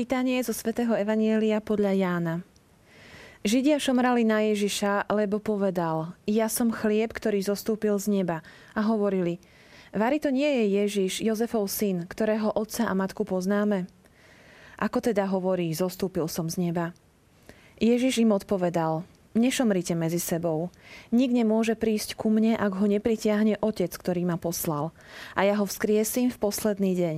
Čítanie zo svätého Evanielia podľa Jána. Židia šomrali na Ježiša, lebo povedal, ja som chlieb, ktorý zostúpil z neba. A hovorili, Vari to nie je Ježiš, Jozefov syn, ktorého otca a matku poznáme? Ako teda hovorí, zostúpil som z neba? Ježiš im odpovedal, nešomrite medzi sebou. Nik nemôže prísť ku mne, ak ho nepritiahne Otec, ktorý ma poslal. A ja ho vzkriesím v posledný deň.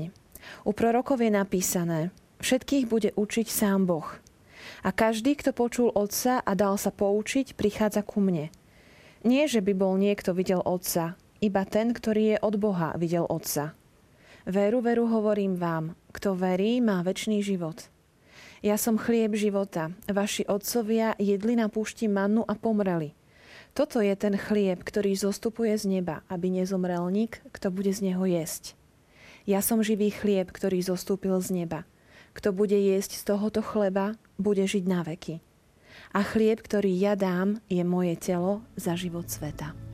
U prorokov je napísané, Všetkých bude učiť sám Boh. A každý, kto počul Otca a dal sa poučiť, prichádza ku mne. Nie, že by bol niekto videl Otca, iba ten, ktorý je od Boha, videl Otca. Veru, veru hovorím vám, kto verí, má väčší život. Ja som chlieb života. Vaši otcovia jedli na púšti mannu a pomreli. Toto je ten chlieb, ktorý zostupuje z neba, aby nezomrel nik, kto bude z neho jesť. Ja som živý chlieb, ktorý zostúpil z neba. Kto bude jesť z tohoto chleba, bude žiť na veky. A chlieb, ktorý ja dám, je moje telo za život sveta.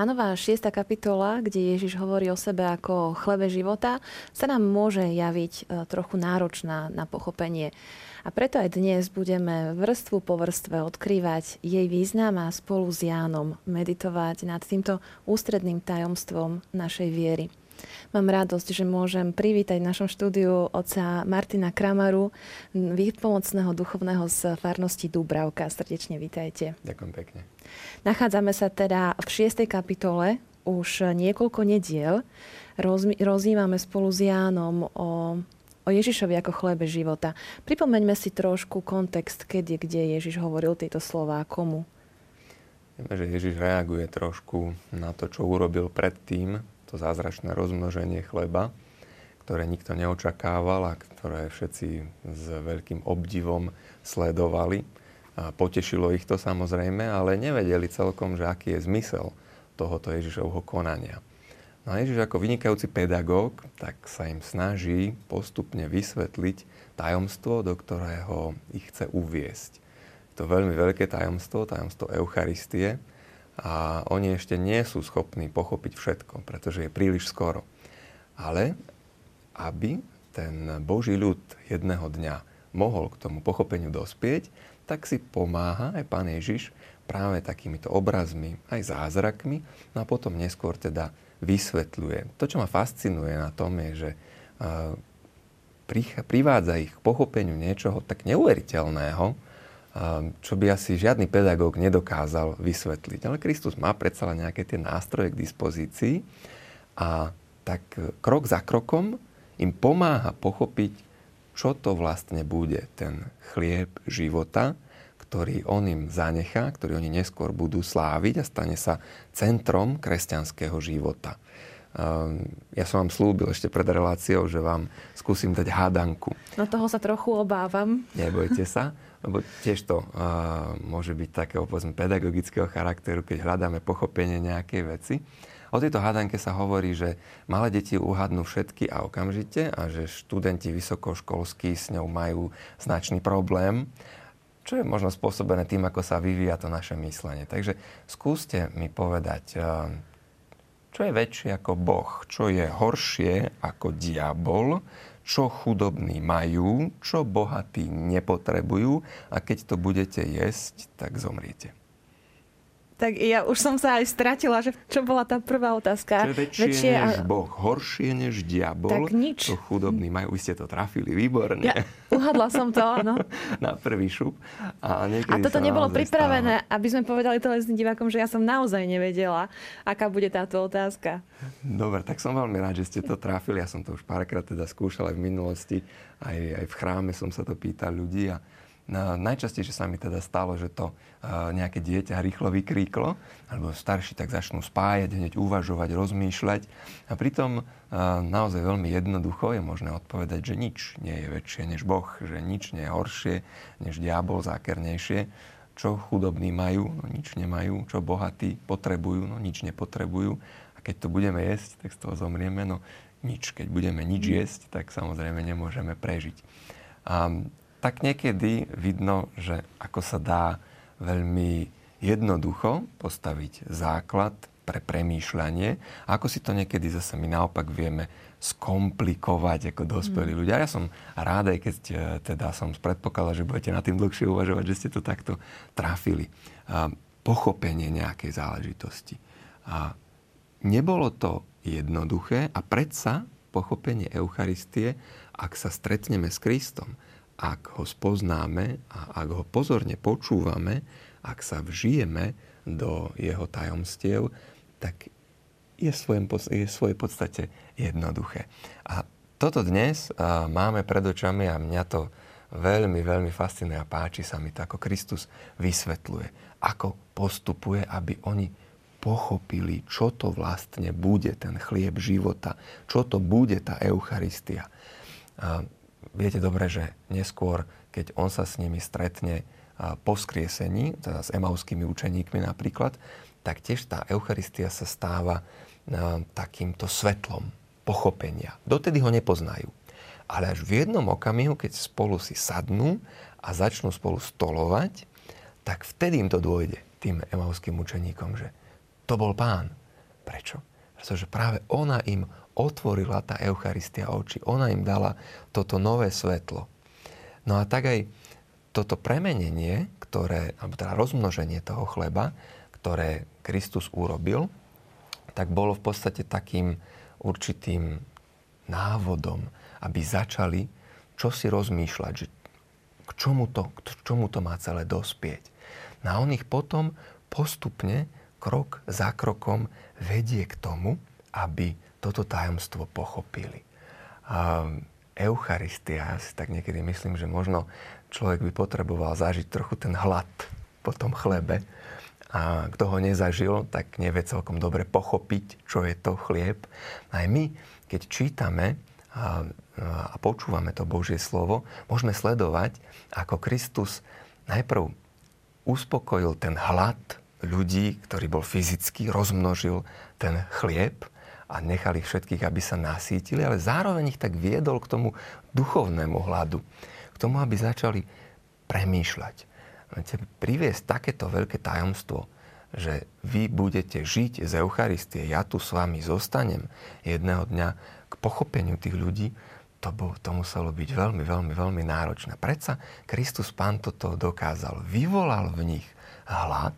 Jánová 6. kapitola, kde Ježiš hovorí o sebe ako chlebe života, sa nám môže javiť e, trochu náročná na pochopenie. A preto aj dnes budeme vrstvu po vrstve odkrývať jej význam a spolu s Jánom meditovať nad týmto ústredným tajomstvom našej viery. Mám radosť, že môžem privítať v našom štúdiu oca Martina Kramaru, výpomocného duchovného z farnosti Dubravka. Srdečne vítajte. Ďakujem pekne. Nachádzame sa teda v 6. kapitole už niekoľko nediel. rozímame spolu s Jánom o, o Ježišovi ako chlebe života. Pripomeňme si trošku kontext, kedy, kde Ježiš hovoril tieto slova komu. Vieme, že Ježiš reaguje trošku na to, čo urobil predtým, to zázračné rozmnoženie chleba, ktoré nikto neočakával a ktoré všetci s veľkým obdivom sledovali. A potešilo ich to samozrejme, ale nevedeli celkom, že aký je zmysel tohoto Ježišovho konania. No a Ježiš ako vynikajúci pedagóg, tak sa im snaží postupne vysvetliť tajomstvo, do ktorého ich chce uviesť. To veľmi veľké tajomstvo, tajomstvo Eucharistie, a oni ešte nie sú schopní pochopiť všetko, pretože je príliš skoro. Ale aby ten Boží ľud jedného dňa mohol k tomu pochopeniu dospieť, tak si pomáha aj Pán Ježiš práve takýmito obrazmi, aj zázrakmi, no a potom neskôr teda vysvetľuje. To, čo ma fascinuje na tom, je, že privádza ich k pochopeniu niečoho tak neuveriteľného, čo by asi žiadny pedagóg nedokázal vysvetliť. Ale Kristus má predsa nejaké tie nástroje k dispozícii a tak krok za krokom im pomáha pochopiť, čo to vlastne bude ten chlieb života, ktorý on im zanechá, ktorý oni neskôr budú sláviť a stane sa centrom kresťanského života. Ja som vám slúbil ešte pred reláciou, že vám skúsim dať hádanku. No toho sa trochu obávam. Nebojte sa lebo tiež to uh, môže byť takého povedzme, pedagogického charakteru, keď hľadáme pochopenie nejakej veci. O tejto hádanke sa hovorí, že malé deti uhadnú všetky a okamžite a že študenti vysokoškolskí s ňou majú značný problém, čo je možno spôsobené tým, ako sa vyvíja to naše myslenie. Takže skúste mi povedať, čo je väčšie ako Boh, čo je horšie ako diabol, čo chudobní majú, čo bohatí nepotrebujú a keď to budete jesť, tak zomriete. Tak ja už som sa aj stratila, že čo bola tá prvá otázka. Čo je väčšie, väčšie než a... Boh, horšie než diabol. Tak nič. Čo chudobní majú. Ste to trafili výborne. Ja, uhadla som to, áno. Na prvý šup. A, a toto nebolo pripravené, stáva. aby sme povedali televíznym divákom, že ja som naozaj nevedela, aká bude táto otázka. Dobre, tak som veľmi rád, že ste to trafili. Ja som to už párkrát teda skúšal aj v minulosti. Aj, aj v chráme som sa to pýtal ľudí a najčastejšie sa mi teda stalo, že to nejaké dieťa rýchlo vykríklo, alebo starší tak začnú spájať, hneď uvažovať, rozmýšľať. A pritom naozaj veľmi jednoducho je možné odpovedať, že nič nie je väčšie než Boh, že nič nie je horšie než diabol, zákernejšie. Čo chudobní majú, no nič nemajú. Čo bohatí potrebujú, no nič nepotrebujú. A keď to budeme jesť, tak z toho zomrieme. No nič. Keď budeme nič jesť, tak samozrejme nemôžeme prežiť. A tak niekedy vidno, že ako sa dá veľmi jednoducho postaviť základ pre premýšľanie. A ako si to niekedy zase my naopak vieme skomplikovať ako dospelí mm. ľudia. Ja som rád, aj keď e, teda som predpokladal, že budete na tým dlhšie uvažovať, že ste to takto trafili. A pochopenie nejakej záležitosti. A nebolo to jednoduché a predsa pochopenie Eucharistie, ak sa stretneme s Kristom, ak ho spoznáme a ak ho pozorne počúvame, ak sa vžijeme do jeho tajomstiev, tak je, svojom, je v svojej podstate jednoduché. A toto dnes máme pred očami a mňa to veľmi, veľmi fascinuje a páči sa mi to, ako Kristus vysvetľuje, ako postupuje, aby oni pochopili, čo to vlastne bude ten chlieb života, čo to bude tá Eucharistia. Viete dobre, že neskôr, keď on sa s nimi stretne po skriesení, teda s emauskými učeníkmi napríklad, tak tiež tá Eucharistia sa stáva takýmto svetlom pochopenia. Dotedy ho nepoznajú. Ale až v jednom okamihu, keď spolu si sadnú a začnú spolu stolovať, tak vtedy im to dôjde, tým emauským učeníkom, že to bol pán. Prečo? Pretože práve ona im otvorila tá Eucharistia oči. Ona im dala toto nové svetlo. No a tak aj toto premenenie, ktoré, alebo teda rozmnoženie toho chleba, ktoré Kristus urobil, tak bolo v podstate takým určitým návodom, aby začali čo si rozmýšľať, že k čomu to, k čomu to má celé dospieť. No a on ich potom postupne krok za krokom vedie k tomu, aby toto tajomstvo pochopili. A Eucharistia, si tak niekedy myslím, že možno človek by potreboval zažiť trochu ten hlad po tom chlebe. A kto ho nezažil, tak nevie celkom dobre pochopiť, čo je to chlieb. Aj my, keď čítame a, a počúvame to Božie slovo, môžeme sledovať, ako Kristus najprv uspokojil ten hlad ľudí, ktorý bol fyzicky, rozmnožil ten chlieb a nechali všetkých, aby sa nasítili, ale zároveň ich tak viedol k tomu duchovnému hladu, k tomu, aby začali premýšľať. Priviesť takéto veľké tajomstvo, že vy budete žiť z Eucharistie, ja tu s vami zostanem jedného dňa k pochopeniu tých ľudí, to, bol, to muselo byť veľmi, veľmi, veľmi náročné. Predsa Kristus Pán toto dokázal. Vyvolal v nich hlad,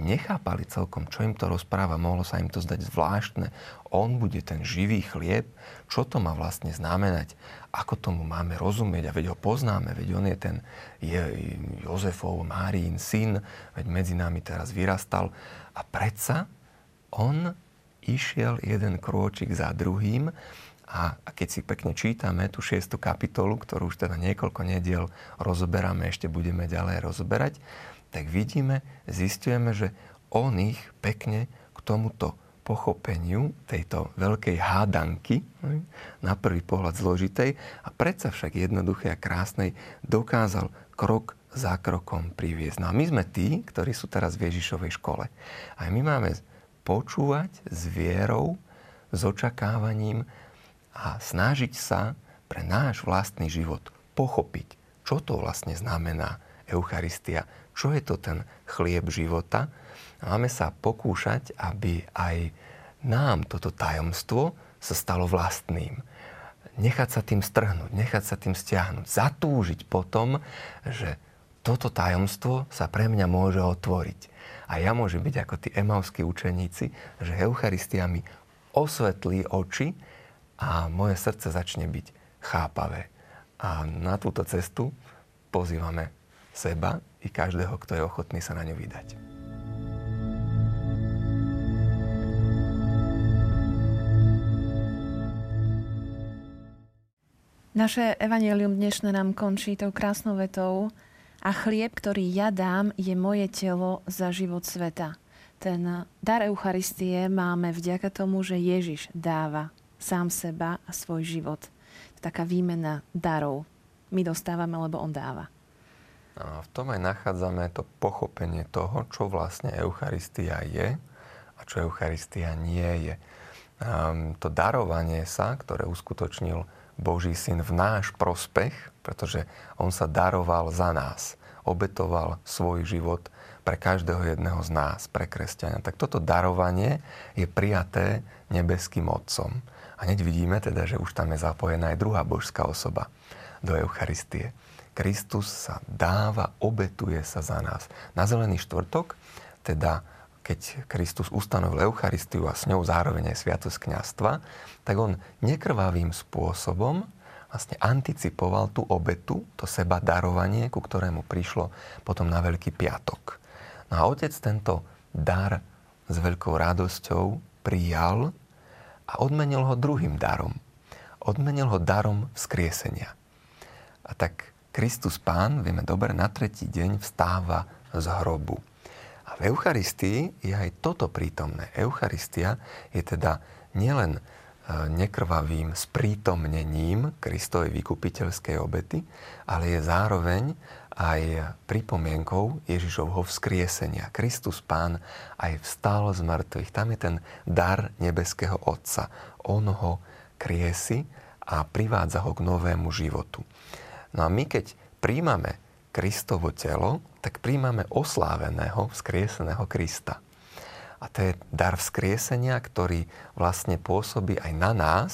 nechápali celkom, čo im to rozpráva, mohlo sa im to zdať zvláštne. On bude ten živý chlieb, čo to má vlastne znamenať, ako tomu máme rozumieť? A veď ho poznáme, veď on je ten je Jozefov, Márín syn, veď medzi nami teraz vyrastal. A predsa on išiel jeden krôčik za druhým. A, keď si pekne čítame tú šiestu kapitolu, ktorú už teda niekoľko nediel rozoberáme, ešte budeme ďalej rozoberať, tak vidíme, zistujeme, že on ich pekne k tomuto pochopeniu tejto veľkej hádanky, na prvý pohľad zložitej a predsa však jednoduché a krásnej, dokázal krok za krokom priviesť. No a my sme tí, ktorí sú teraz v Ježišovej škole. A my máme počúvať s vierou, s očakávaním a snažiť sa pre náš vlastný život pochopiť, čo to vlastne znamená Eucharistia, čo je to ten chlieb života. Máme sa pokúšať, aby aj nám toto tajomstvo sa stalo vlastným. Nechať sa tým strhnúť, nechať sa tým stiahnuť, zatúžiť potom, že toto tajomstvo sa pre mňa môže otvoriť. A ja môžem byť ako tí emauskí učeníci, že Eucharistia mi osvetlí oči a moje srdce začne byť chápavé. A na túto cestu pozývame seba i každého, kto je ochotný sa na ňu vydať. Naše evanelium dnešné nám končí tou krásnou vetou A chlieb, ktorý ja dám, je moje telo za život sveta. Ten dar Eucharistie máme vďaka tomu, že Ježiš dáva sám seba a svoj život. Taká výmena darov. My dostávame, lebo on dáva. A v tom aj nachádzame to pochopenie toho, čo vlastne Eucharistia je a čo Eucharistia nie je. Um, to darovanie sa, ktoré uskutočnil Boží syn v náš prospech, pretože on sa daroval za nás, obetoval svoj život pre každého jedného z nás, pre kresťania. Tak toto darovanie je prijaté nebeským Otcom. A hneď vidíme teda, že už tam je zapojená aj druhá božská osoba do Eucharistie. Kristus sa dáva, obetuje sa za nás. Na zelený štvrtok, teda keď Kristus ustanovil Eucharistiu a s ňou zároveň aj Sviatosť kniastva, tak on nekrvavým spôsobom vlastne anticipoval tú obetu, to seba darovanie, ku ktorému prišlo potom na Veľký piatok. No a otec tento dar s veľkou radosťou prijal a odmenil ho druhým darom. Odmenil ho darom vzkriesenia. A tak Kristus Pán, vieme dobre, na tretí deň vstáva z hrobu. A v Eucharistii je aj toto prítomné. Eucharistia je teda nielen nekrvavým sprítomnením Kristovej vykupiteľskej obety, ale je zároveň aj pripomienkou Ježišovho vzkriesenia. Kristus Pán aj vstal z mŕtvych. Tam je ten dar nebeského Otca. On ho kriesi a privádza ho k novému životu. No a my keď príjmame Kristovo telo, tak príjmame osláveného, vzkrieseného Krista. A to je dar vzkriesenia, ktorý vlastne pôsobí aj na nás,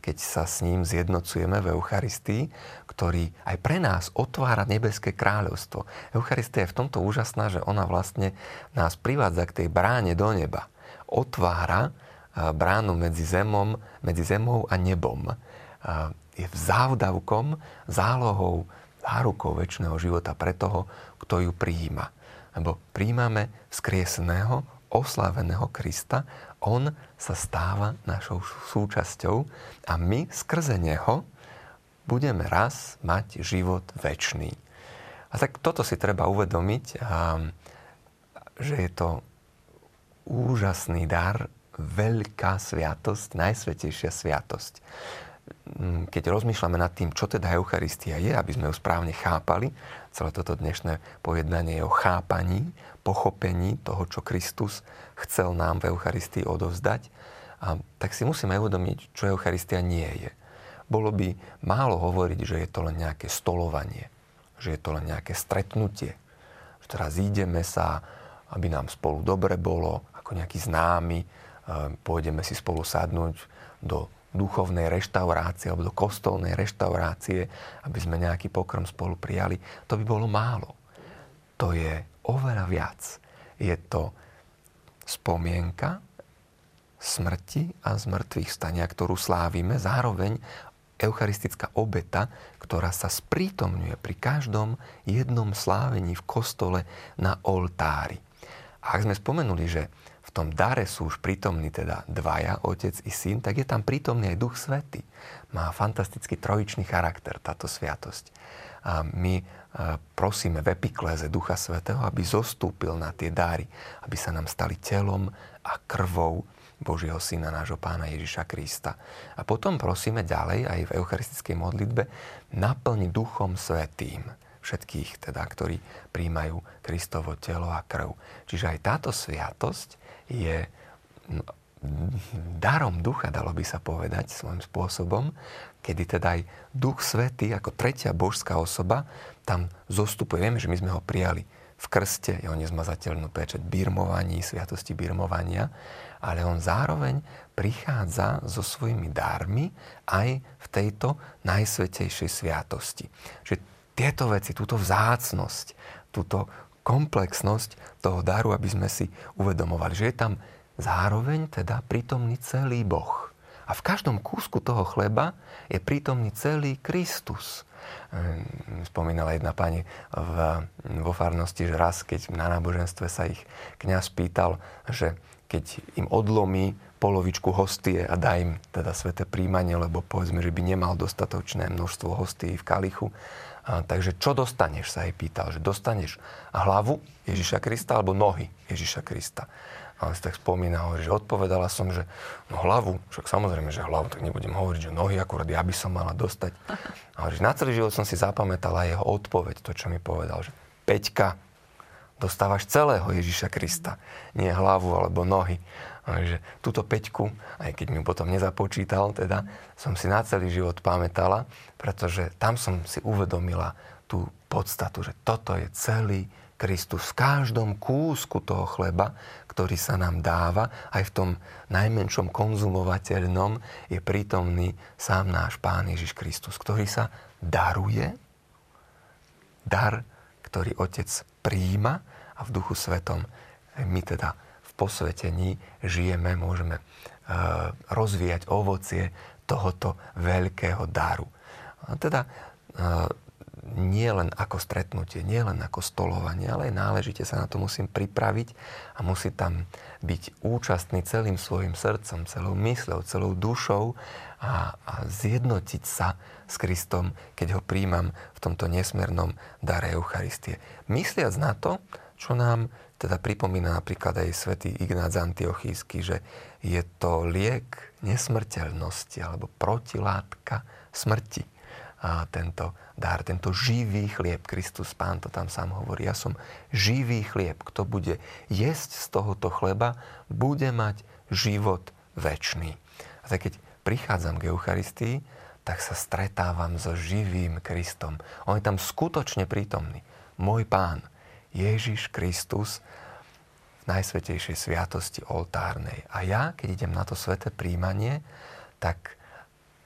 keď sa s ním zjednocujeme v Eucharistii, ktorý aj pre nás otvára nebeské kráľovstvo. Eucharistia je v tomto úžasná, že ona vlastne nás privádza k tej bráne do neba. Otvára bránu medzi, zemom, medzi zemou a nebom. Je závdavkom, zálohou, zárukou väčšného života pre toho, kto ju prijíma. Lebo príjmame vzkrieseného, osláveného Krista, on sa stáva našou súčasťou a my skrze neho budeme raz mať život väčší. A tak toto si treba uvedomiť, že je to úžasný dar, veľká sviatosť, najsvetejšia sviatosť. Mm, keď rozmýšľame nad tým, čo teda Eucharistia je, aby sme ju správne chápali, celé toto dnešné pojednanie je o chápaní, pochopení toho, čo Kristus chcel nám v Eucharistii odovzdať, a tak si musíme uvedomiť, čo Eucharistia nie je. Bolo by málo hovoriť, že je to len nejaké stolovanie, že je to len nejaké stretnutie, že teraz ideme sa, aby nám spolu dobre bolo, ako nejaký známy, e, pôjdeme si spolu sadnúť do duchovnej reštaurácie alebo do kostolnej reštaurácie, aby sme nejaký pokrm spolu prijali, to by bolo málo. To je oveľa viac. Je to spomienka smrti a zmrtvých stania, ktorú slávime, zároveň eucharistická obeta, ktorá sa sprítomňuje pri každom jednom slávení v kostole na oltári. A ak sme spomenuli, že tom dare sú už prítomní teda dvaja, otec i syn, tak je tam prítomný aj Duch Svety. Má fantastický trojičný charakter táto sviatosť. A my prosíme v epikléze Ducha Svetého, aby zostúpil na tie dáry, aby sa nám stali telom a krvou Božieho Syna, nášho Pána Ježiša Krista. A potom prosíme ďalej aj v eucharistickej modlitbe naplniť Duchom Svetým všetkých, teda, ktorí príjmajú Kristovo telo a krv. Čiže aj táto sviatosť je no, darom ducha, dalo by sa povedať svojím spôsobom, kedy teda aj Duch Svetý ako tretia božská osoba tam zostupuje. Vieme, že my sme ho prijali v krste, jeho nezmazateľnú pečať birmovaní, sviatosti birmovania, ale on zároveň prichádza so svojimi dármi aj v tejto najsvetejšej sviatosti. Že tieto veci, túto vzácnosť, túto komplexnosť toho daru, aby sme si uvedomovali, že je tam zároveň teda prítomný celý Boh. A v každom kúsku toho chleba je prítomný celý Kristus. Ehm, spomínala jedna pani v, vo farnosti, že raz, keď na náboženstve sa ich kňaz pýtal, že keď im odlomí polovičku hostie a dá im teda sveté príjmanie, lebo povedzme, že by nemal dostatočné množstvo hostí v kalichu. A, takže čo dostaneš, sa jej pýtal, že dostaneš hlavu Ježiša Krista alebo nohy Ježiša Krista. A on si tak spomína, hovorí, že odpovedala som, že no hlavu, však samozrejme, že hlavu, tak nebudem hovoriť, že nohy, akurát ja by som mala dostať. A hovorí, na celý život som si zapamätala jeho odpoveď, to, čo mi povedal, že Peťka, dostávaš celého Ježiša Krista, nie hlavu alebo nohy. Takže túto peťku, aj keď mi potom nezapočítal, teda, som si na celý život pamätala, pretože tam som si uvedomila tú podstatu, že toto je celý Kristus. V každom kúsku toho chleba, ktorý sa nám dáva, aj v tom najmenšom konzumovateľnom, je prítomný sám náš Pán Ježiš Kristus, ktorý sa daruje, dar, ktorý Otec príjima a v Duchu Svetom my teda posvetení žijeme, môžeme e, rozvíjať ovocie tohoto veľkého daru. A teda e, nie len ako stretnutie, nie len ako stolovanie, ale aj náležite sa na to musím pripraviť a musí tam byť účastný celým svojim srdcom, celou mysľou, celou dušou a, a zjednotiť sa s Kristom, keď ho príjmam v tomto nesmernom dare Eucharistie. Mysliac na to, čo nám teda pripomína napríklad aj svätý Ignác Antiochísky, že je to liek nesmrteľnosti alebo protilátka smrti. A tento dar, tento živý chlieb, Kristus Pán to tam sám hovorí, ja som živý chlieb, kto bude jesť z tohoto chleba, bude mať život väčší. A tak keď prichádzam k Eucharistii, tak sa stretávam so živým Kristom. On je tam skutočne prítomný. Môj pán, Ježiš Kristus v najsvetejšej sviatosti oltárnej. A ja, keď idem na to sveté príjmanie, tak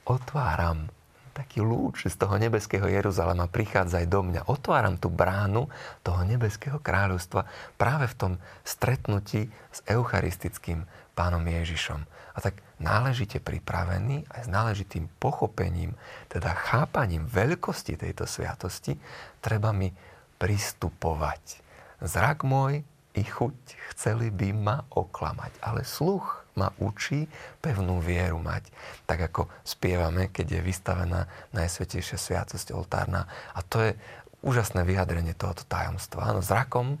otváram taký lúč z toho nebeského Jeruzalema prichádza aj do mňa. Otváram tú bránu toho nebeského kráľovstva práve v tom stretnutí s eucharistickým pánom Ježišom. A tak náležite pripravený aj s náležitým pochopením, teda chápaním veľkosti tejto sviatosti, treba mi pristupovať. Zrak môj i chuť chceli by ma oklamať, ale sluch ma učí pevnú vieru mať. Tak ako spievame, keď je vystavená Najsvetejšia sviatosť oltárna. A to je úžasné vyjadrenie tohoto tajomstva. Áno, zrakom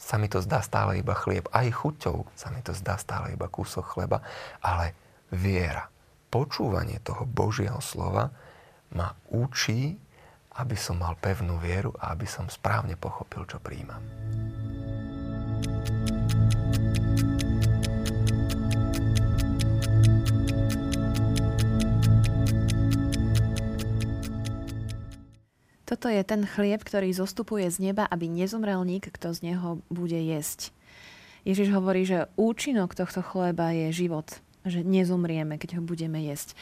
sa mi to zdá stále iba chlieb, aj chuťou sa mi to zdá stále iba kúsok chleba, ale viera, počúvanie toho Božieho slova ma učí, aby som mal pevnú vieru a aby som správne pochopil, čo príjmam. Toto je ten chlieb, ktorý zostupuje z neba, aby nezomrel nik, kto z neho bude jesť. Ježiš hovorí, že účinok tohto chleba je život že nezomrieme, keď ho budeme jesť.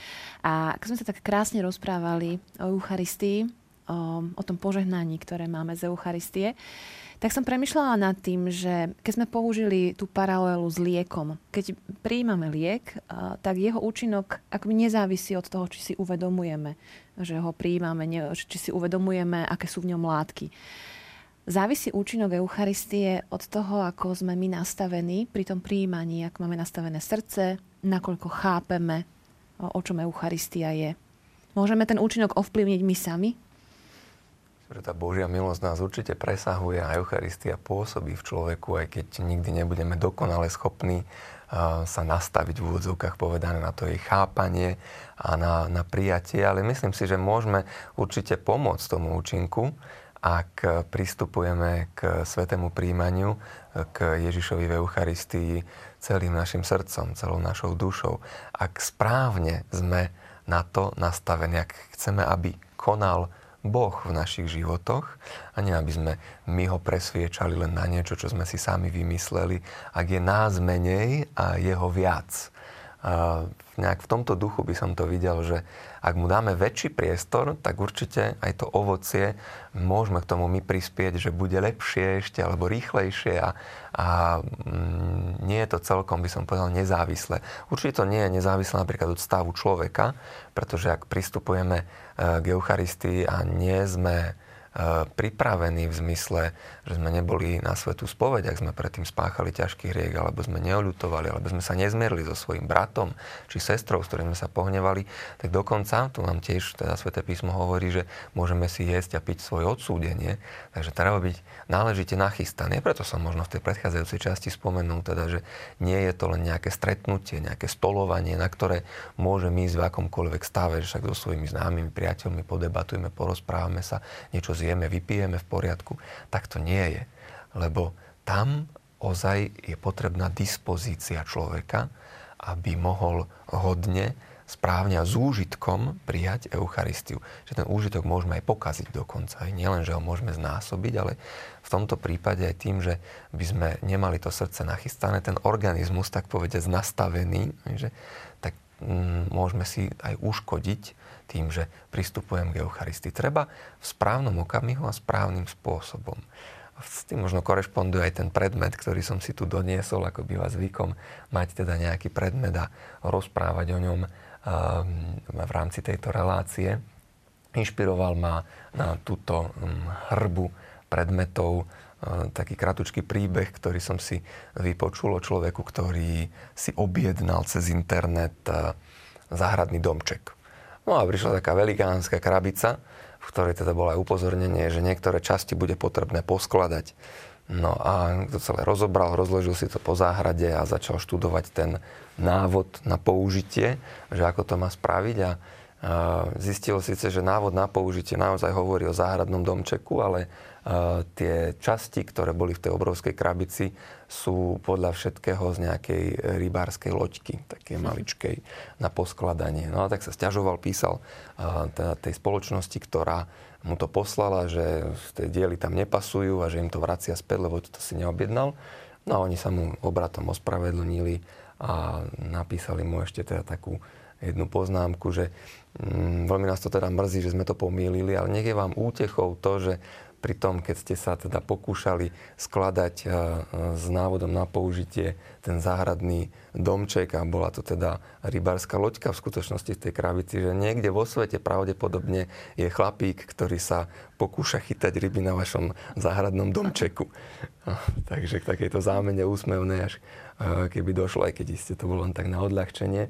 A keď sme sa tak krásne rozprávali o Eucharistii, o, o tom požehnaní, ktoré máme z Eucharistie, tak som premyšľala nad tým, že keď sme použili tú paralelu s liekom, keď príjmame liek, tak jeho účinok akoby nezávisí od toho, či si uvedomujeme, že ho príjmame, či si uvedomujeme, aké sú v ňom látky. Závisí účinok Eucharistie od toho, ako sme my nastavení pri tom príjmaní, ako máme nastavené srdce, nakoľko chápeme, o čom Eucharistia je. Môžeme ten účinok ovplyvniť my sami? Že tá Božia milosť nás určite presahuje a Eucharistia pôsobí v človeku, aj keď nikdy nebudeme dokonale schopní sa nastaviť v úvodzovkách povedané na to jej chápanie a na, na prijatie, ale myslím si, že môžeme určite pomôcť tomu účinku, ak pristupujeme k svetému príjmaniu, k Ježišovi v Eucharistii celým našim srdcom, celou našou dušou. Ak správne sme na to nastavení, ak chceme, aby konal Boh v našich životoch a nie aby sme my ho presviečali len na niečo, čo sme si sami vymysleli, ak je nás menej a jeho viac. Nejak v tomto duchu by som to videl, že ak mu dáme väčší priestor, tak určite aj to ovocie môžeme k tomu my prispieť, že bude lepšie ešte alebo rýchlejšie a, a mm, nie je to celkom, by som povedal, nezávislé. Určite to nie je nezávislé napríklad od stavu človeka, pretože ak pristupujeme e, k Eucharistii a nie sme pripravení v zmysle, že sme neboli na svetú spoveď, ak sme predtým spáchali ťažký hriek, alebo sme neoľutovali, alebo sme sa nezmierli so svojím bratom či sestrou, s ktorým sme sa pohnevali, tak dokonca, tu nám tiež teda Sveté písmo hovorí, že môžeme si jesť a piť svoje odsúdenie, takže treba byť náležite nachystaný. Preto som možno v tej predchádzajúcej časti spomenul, teda, že nie je to len nejaké stretnutie, nejaké stolovanie, na ktoré môžem ísť v akomkoľvek stave, však so svojimi známymi priateľmi podebatujeme, porozprávame sa, niečo zjeme, vypijeme v poriadku. Tak to nie je. Lebo tam ozaj je potrebná dispozícia človeka, aby mohol hodne správne a s úžitkom prijať Eucharistiu. Že ten úžitok môžeme aj pokaziť dokonca. Aj nielen, že ho môžeme znásobiť, ale v tomto prípade aj tým, že by sme nemali to srdce nachystané, ten organizmus, tak povedať, nastavený, že, tak mm, môžeme si aj uškodiť tým, že pristupujem k Eucharistii. Treba v správnom okamihu a správnym spôsobom. S tým možno korešponduje aj ten predmet, ktorý som si tu doniesol, ako býva zvykom, mať teda nejaký predmet a rozprávať o ňom Ehm, v rámci tejto relácie. Inšpiroval ma na túto hm, hrbu predmetov ehm, taký kratučký príbeh, ktorý som si vypočul o človeku, ktorý si objednal cez internet ehm, záhradný domček. No a prišla taká velikánska krabica, v ktorej teda bolo aj upozornenie, že niektoré časti bude potrebné poskladať. No a to celé rozobral, rozložil si to po záhrade a začal študovať ten návod na použitie, že ako to má spraviť a zistilo síce, že návod na použitie naozaj hovorí o záhradnom domčeku, ale tie časti, ktoré boli v tej obrovskej krabici, sú podľa všetkého z nejakej rybárskej loďky, také maličkej, na poskladanie. No a tak sa stiažoval, písal teda tej spoločnosti, ktorá mu to poslala, že tie diely tam nepasujú a že im to vracia späť, lebo to si neobjednal. No a oni sa mu obratom ospravedlnili a napísali mu ešte teda takú jednu poznámku, že mm, veľmi nás to teda mrzí, že sme to pomýlili, ale nech je vám útechou to, že pri tom, keď ste sa teda pokúšali skladať e, s návodom na použitie ten záhradný domček a bola to teda rybárska loďka v skutočnosti v tej krabici, že niekde vo svete pravdepodobne je chlapík, ktorý sa pokúša chytať ryby na vašom záhradnom domčeku. Takže k takejto zámene úsmevnej, až e, keby došlo, aj keď ste to bolo len tak na odľahčenie,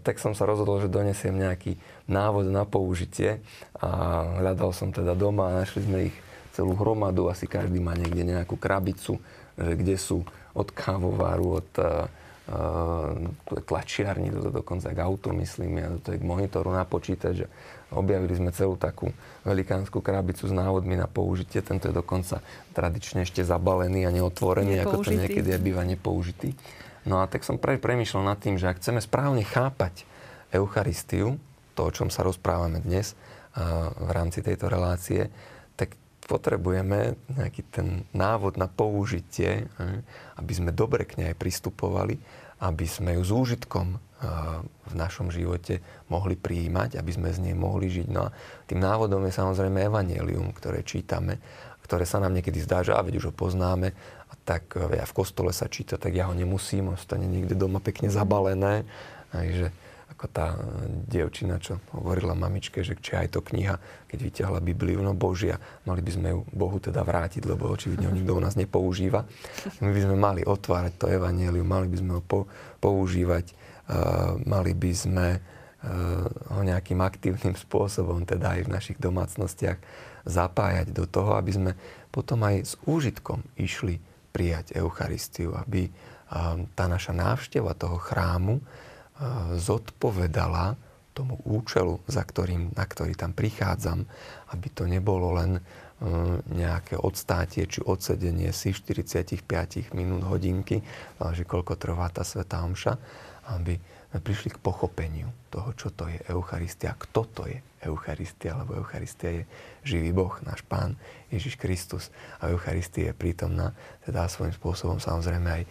tak som sa rozhodol, že donesiem nejaký návod na použitie a hľadal som teda doma a našli sme ich celú hromadu, asi každý má niekde nejakú krabicu, že kde sú od kávovaru, od uh, tlačiarní, toto dokonca k auto, myslím, ja to je k monitoru na počítač. Objavili sme celú takú velikánsku krabicu s návodmi na použitie. Tento je dokonca tradične ešte zabalený a neotvorený, nepoužitý. ako to niekedy býva nepoužitý. No a tak som pre, premyšľal nad tým, že ak chceme správne chápať Eucharistiu, to, o čom sa rozprávame dnes v rámci tejto relácie, tak potrebujeme nejaký ten návod na použitie, aby sme dobre k nej pristupovali, aby sme ju s úžitkom v našom živote mohli prijímať, aby sme z nej mohli žiť. No a tým návodom je samozrejme evanelium, ktoré čítame, ktoré sa nám niekedy zdá, že a veď už ho poznáme, tak ja v kostole sa číta, tak ja ho nemusím, ostane niekde doma pekne zabalené. Takže ako tá dievčina, čo hovorila mamičke, že či aj to kniha, keď vyťahla Bibliu, no Božia, mali by sme ju Bohu teda vrátiť, lebo očividne ho nikto u nás nepoužíva. My by sme mali otvárať to evanelium, mali by sme ho po, používať, uh, mali by sme uh, ho nejakým aktívnym spôsobom, teda aj v našich domácnostiach, zapájať do toho, aby sme potom aj s úžitkom išli prijať Eucharistiu, aby tá naša návšteva toho chrámu zodpovedala tomu účelu, za ktorým, na ktorý tam prichádzam, aby to nebolo len nejaké odstátie či odsedenie si 45 minút hodinky, že koľko trvá tá Svetá Omša, aby prišli k pochopeniu toho, čo to je Eucharistia, kto to je Eucharistia, lebo Eucharistia je živý Boh, náš Pán Ježiš Kristus a Eucharistia je prítomná, teda svojím spôsobom samozrejme aj e,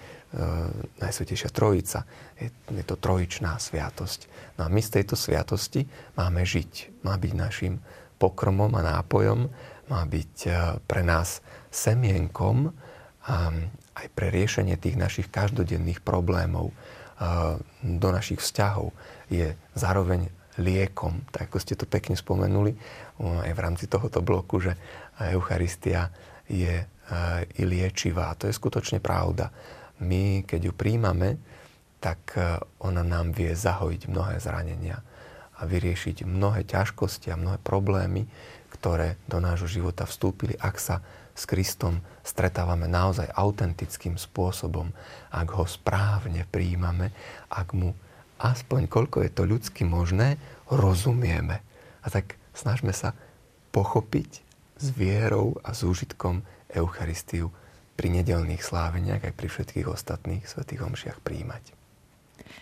Najsvetejšia Trojica. Je, je to trojičná sviatosť. No a my z tejto sviatosti máme žiť. Má byť našim pokrmom a nápojom, má byť e, pre nás semienkom a aj pre riešenie tých našich každodenných problémov, do našich vzťahov je zároveň liekom. Tak ako ste to pekne spomenuli aj v rámci tohoto bloku, že Eucharistia je i liečivá. To je skutočne pravda. My, keď ju príjmame, tak ona nám vie zahojiť mnohé zranenia a vyriešiť mnohé ťažkosti a mnohé problémy, ktoré do nášho života vstúpili, ak sa s Kristom stretávame naozaj autentickým spôsobom, ak ho správne príjmame, ak mu aspoň koľko je to ľudsky možné, rozumieme. A tak snažme sa pochopiť s vierou a s úžitkom Eucharistiu pri nedelných sláveniach aj pri všetkých ostatných svetých omšiach príjmať.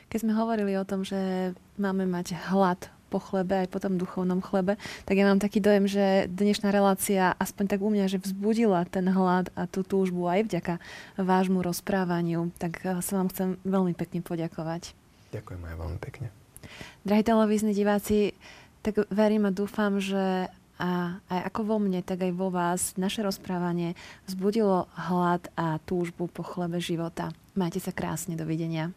Keď sme hovorili o tom, že máme mať hlad po chlebe, aj po tom duchovnom chlebe, tak ja mám taký dojem, že dnešná relácia aspoň tak u mňa, že vzbudila ten hlad a tú túžbu aj vďaka vášmu rozprávaniu. Tak sa vám chcem veľmi pekne poďakovať. Ďakujem aj veľmi pekne. Drahí televízni diváci, tak verím a dúfam, že a aj ako vo mne, tak aj vo vás naše rozprávanie vzbudilo hlad a túžbu po chlebe života. Majte sa krásne, dovidenia.